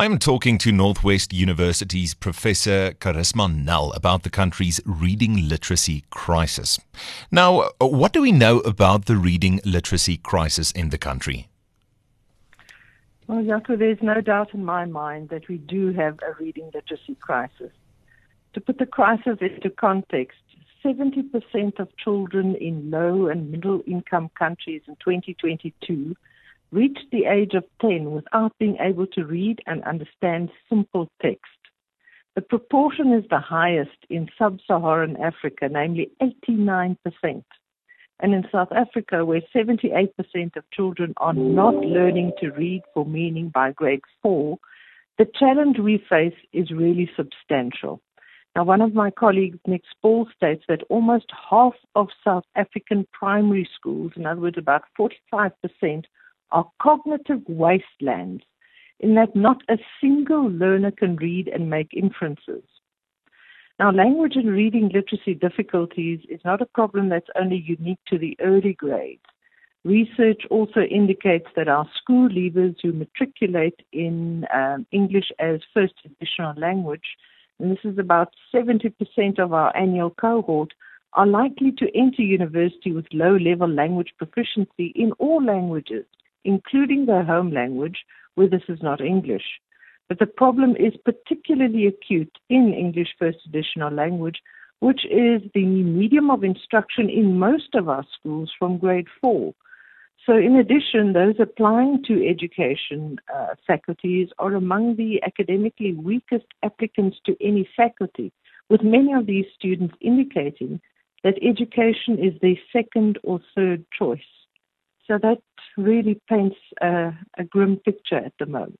I'm talking to Northwest University's Professor Carisma Nel about the country's reading literacy crisis. Now, what do we know about the reading literacy crisis in the country? Well, Jaco, there's no doubt in my mind that we do have a reading literacy crisis. To put the crisis into context, 70% of children in low and middle income countries in 2022 reached the age of 10 without being able to read and understand simple text. The proportion is the highest in sub Saharan Africa, namely 89%. And in South Africa, where 78% of children are not learning to read for meaning by grade 4, the challenge we face is really substantial. Now, one of my colleagues, Nic Spaull, states that almost half of South African primary schools, in other words, about 45%, are cognitive wastelands in that not a single learner can read and make inferences. Now, language and reading literacy difficulties is not a problem that's only unique to the early grades. Research also indicates that our school leavers who matriculate in um, English as first additional language, and this is about 70% of our annual cohort, are likely to enter university with low level language proficiency in all languages, including their home language, where this is not English. But the problem is particularly acute in English First Additional Language, which is the medium of instruction in most of our schools from grade four. So, in addition, those applying to education uh, faculties are among the academically weakest applicants to any faculty, with many of these students indicating that education is their second or third choice. So that really paints a, a grim picture at the moment.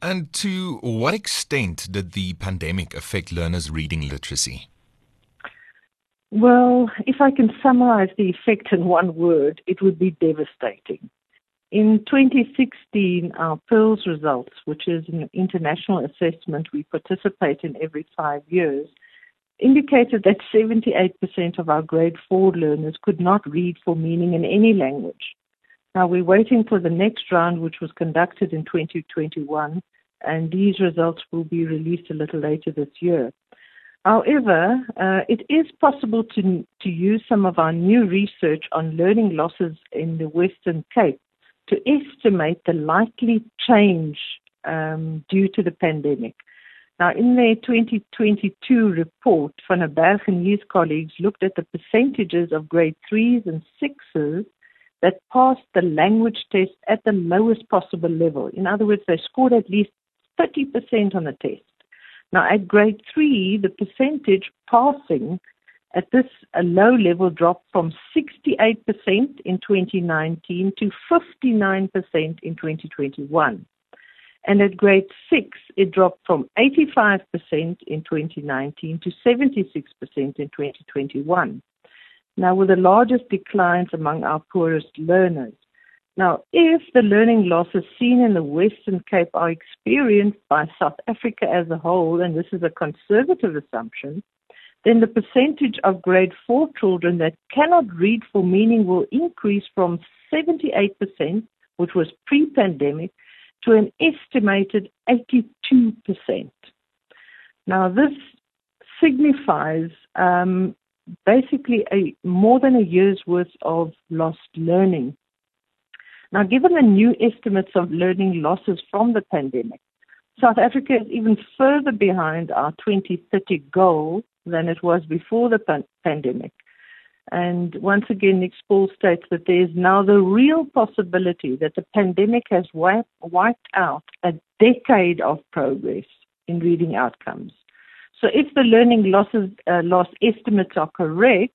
And to what extent did the pandemic affect learners' reading literacy? Well, if I can summarize the effect in one word, it would be devastating. In 2016, our PIRLS results, which is an international assessment we participate in every five years, indicated that 78% of our grade 4 learners could not read for meaning in any language. Now we're waiting for the next round, which was conducted in 2021, and these results will be released a little later this year. However, uh, it is possible to, to use some of our new research on learning losses in the Western Cape to estimate the likely change um, due to the pandemic. Now, in their 2022 report, Van der Berg and his colleagues looked at the percentages of grade threes and sixes that passed the language test at the lowest possible level. In other words, they scored at least 30% on the test. Now, at grade three, the percentage passing at this low level dropped from 68% in 2019 to 59% in 2021. And at grade six, it dropped from 85% in 2019 to 76% in 2021. Now, with the largest declines among our poorest learners. Now, if the learning losses seen in the Western Cape are experienced by South Africa as a whole, and this is a conservative assumption, then the percentage of grade 4 children that cannot read for meaning will increase from 78%, which was pre pandemic, to an estimated 82%. Now, this signifies um, basically a, more than a year's worth of lost learning. Now, given the new estimates of learning losses from the pandemic, South Africa is even further behind our 2030 goal than it was before the pan- pandemic. And once again, Nic Spaull states that there is now the real possibility that the pandemic has wiped, wiped out a decade of progress in reading outcomes. So if the learning losses, uh, loss estimates are correct,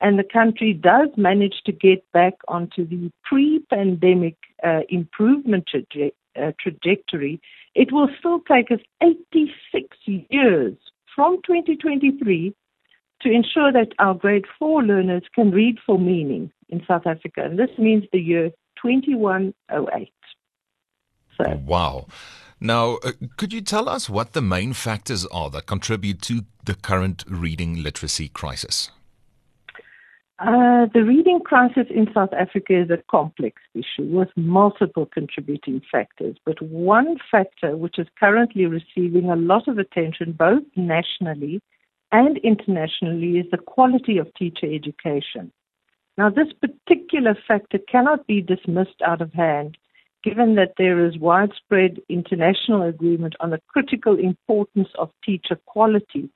and the country does manage to get back onto the pre-pandemic uh, improvement traje- uh, trajectory, it will still take us 86 years from 2023 to ensure that our grade four learners can read for meaning in South Africa. And this means the year 2108. So. Oh, wow. Now, uh, could you tell us what the main factors are that contribute to the current reading literacy crisis? Uh, the reading crisis in South Africa is a complex issue with multiple contributing factors. But one factor which is currently receiving a lot of attention both nationally and internationally is the quality of teacher education. Now, this particular factor cannot be dismissed out of hand given that there is widespread international agreement on the critical importance of teacher quality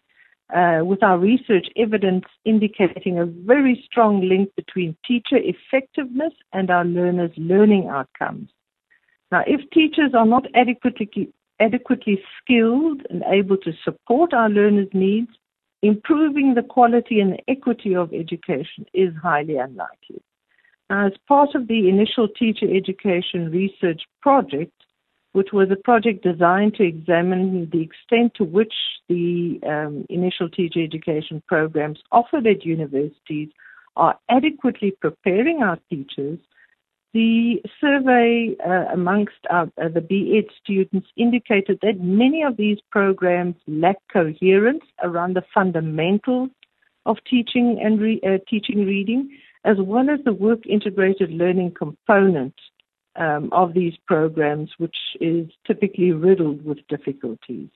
uh, with our research evidence indicating a very strong link between teacher effectiveness and our learners' learning outcomes. Now, if teachers are not adequately, adequately skilled and able to support our learners' needs, improving the quality and equity of education is highly unlikely. As part of the initial teacher education research project, which was a project designed to examine the extent to which the um, initial teacher education programs offered at universities are adequately preparing our teachers. The survey uh, amongst our, uh, the BEd students indicated that many of these programs lack coherence around the fundamentals of teaching and re- uh, teaching reading, as well as the work integrated learning component um, of these programs, which is typically riddled with difficulties.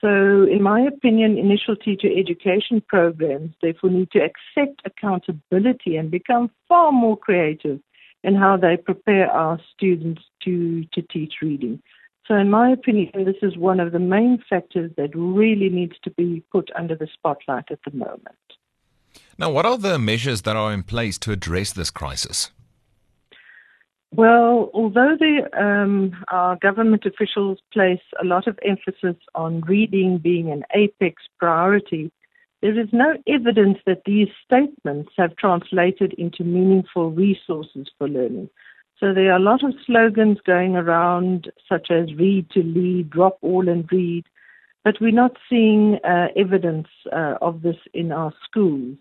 So, in my opinion, initial teacher education programs therefore need to accept accountability and become far more creative in how they prepare our students to, to teach reading. So, in my opinion, this is one of the main factors that really needs to be put under the spotlight at the moment. Now, what are the measures that are in place to address this crisis? Well, although the, um, our government officials place a lot of emphasis on reading being an apex priority, there is no evidence that these statements have translated into meaningful resources for learning. So there are a lot of slogans going around, such as read to lead, drop all and read, but we're not seeing uh, evidence uh, of this in our schools.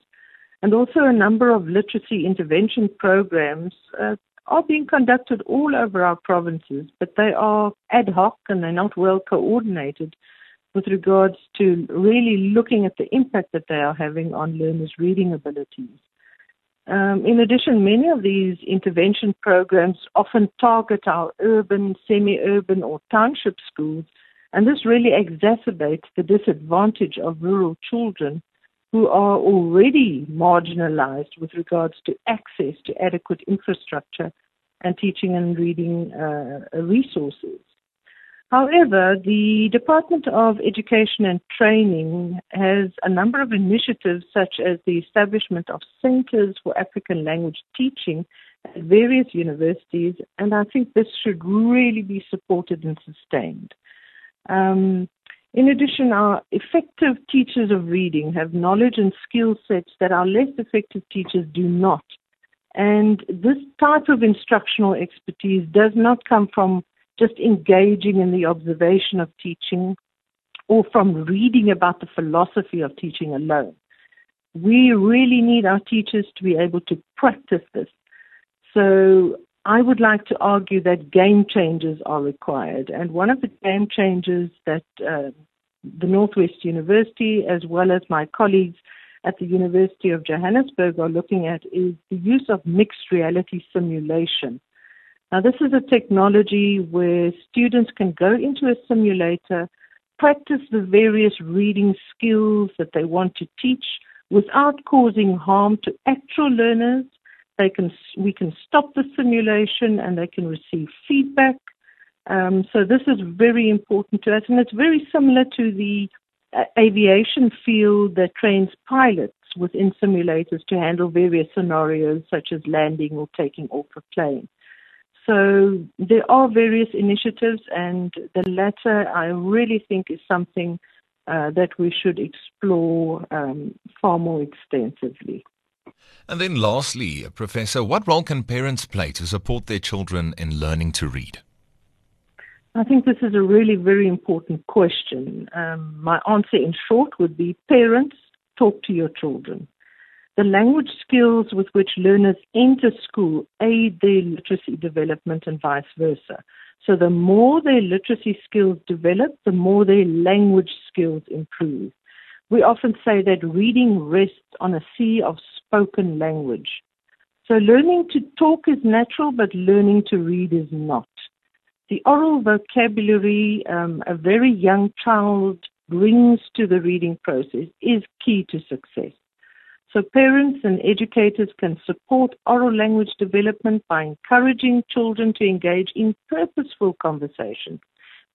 And also, a number of literacy intervention programs uh, are being conducted all over our provinces, but they are ad hoc and they're not well coordinated with regards to really looking at the impact that they are having on learners' reading abilities. Um, in addition, many of these intervention programs often target our urban, semi urban, or township schools, and this really exacerbates the disadvantage of rural children who are already marginalized with regards to access to adequate infrastructure and teaching and reading uh, resources. However, the Department of Education and Training has a number of initiatives, such as the establishment of centers for African language teaching at various universities, and I think this should really be supported and sustained. Um, in addition, our effective teachers of reading have knowledge and skill sets that our less effective teachers do not. And this type of instructional expertise does not come from just engaging in the observation of teaching or from reading about the philosophy of teaching alone. We really need our teachers to be able to practice this. So I would like to argue that game changers are required. And one of the game changers that uh, the Northwest University, as well as my colleagues at the University of Johannesburg, are looking at is the use of mixed reality simulation. Now, this is a technology where students can go into a simulator, practice the various reading skills that they want to teach without causing harm to actual learners they can, we can stop the simulation and they can receive feedback. Um, so this is very important to us, and it's very similar to the uh, aviation field that trains pilots within simulators to handle various scenarios such as landing or taking off a plane. So there are various initiatives, and the latter I really think is something uh, that we should explore um, far more extensively. And then, lastly, Professor, what role can parents play to support their children in learning to read? I think this is a really very important question. Um, my answer, in short, would be parents talk to your children. The language skills with which learners enter school aid their literacy development and vice versa. So, the more their literacy skills develop, the more their language skills improve. We often say that reading rests on a sea of spoken language. So learning to talk is natural, but learning to read is not. The oral vocabulary um, a very young child brings to the reading process is key to success. So parents and educators can support oral language development by encouraging children to engage in purposeful conversation.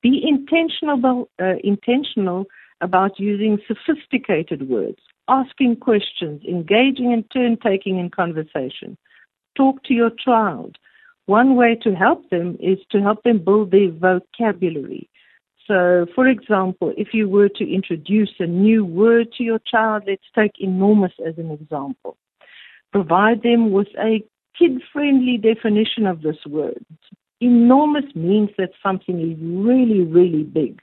Be intentional, uh, intentional about using sophisticated words, asking questions, engaging and turn taking in conversation. Talk to your child. One way to help them is to help them build their vocabulary. So, for example, if you were to introduce a new word to your child, let's take enormous as an example. Provide them with a kid friendly definition of this word. Enormous means that something is really, really big.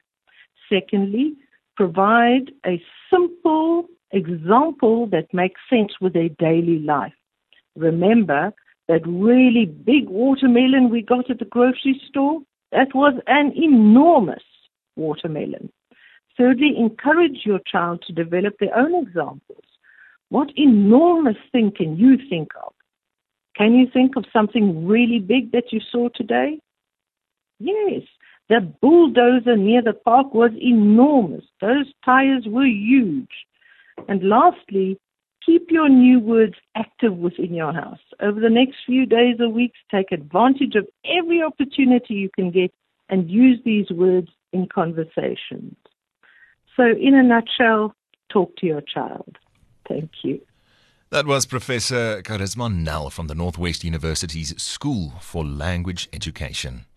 Secondly, provide a simple example that makes sense with their daily life. Remember that really big watermelon we got at the grocery store? That was an enormous watermelon. Thirdly, encourage your child to develop their own examples. What enormous thing can you think of? Can you think of something really big that you saw today? Yes, the bulldozer near the park was enormous. Those tires were huge. And lastly, keep your new words active within your house. Over the next few days or weeks, take advantage of every opportunity you can get and use these words in conversations. So, in a nutshell, talk to your child. Thank you. That was Professor Carisma Nel from the Northwest University's School for Language Education.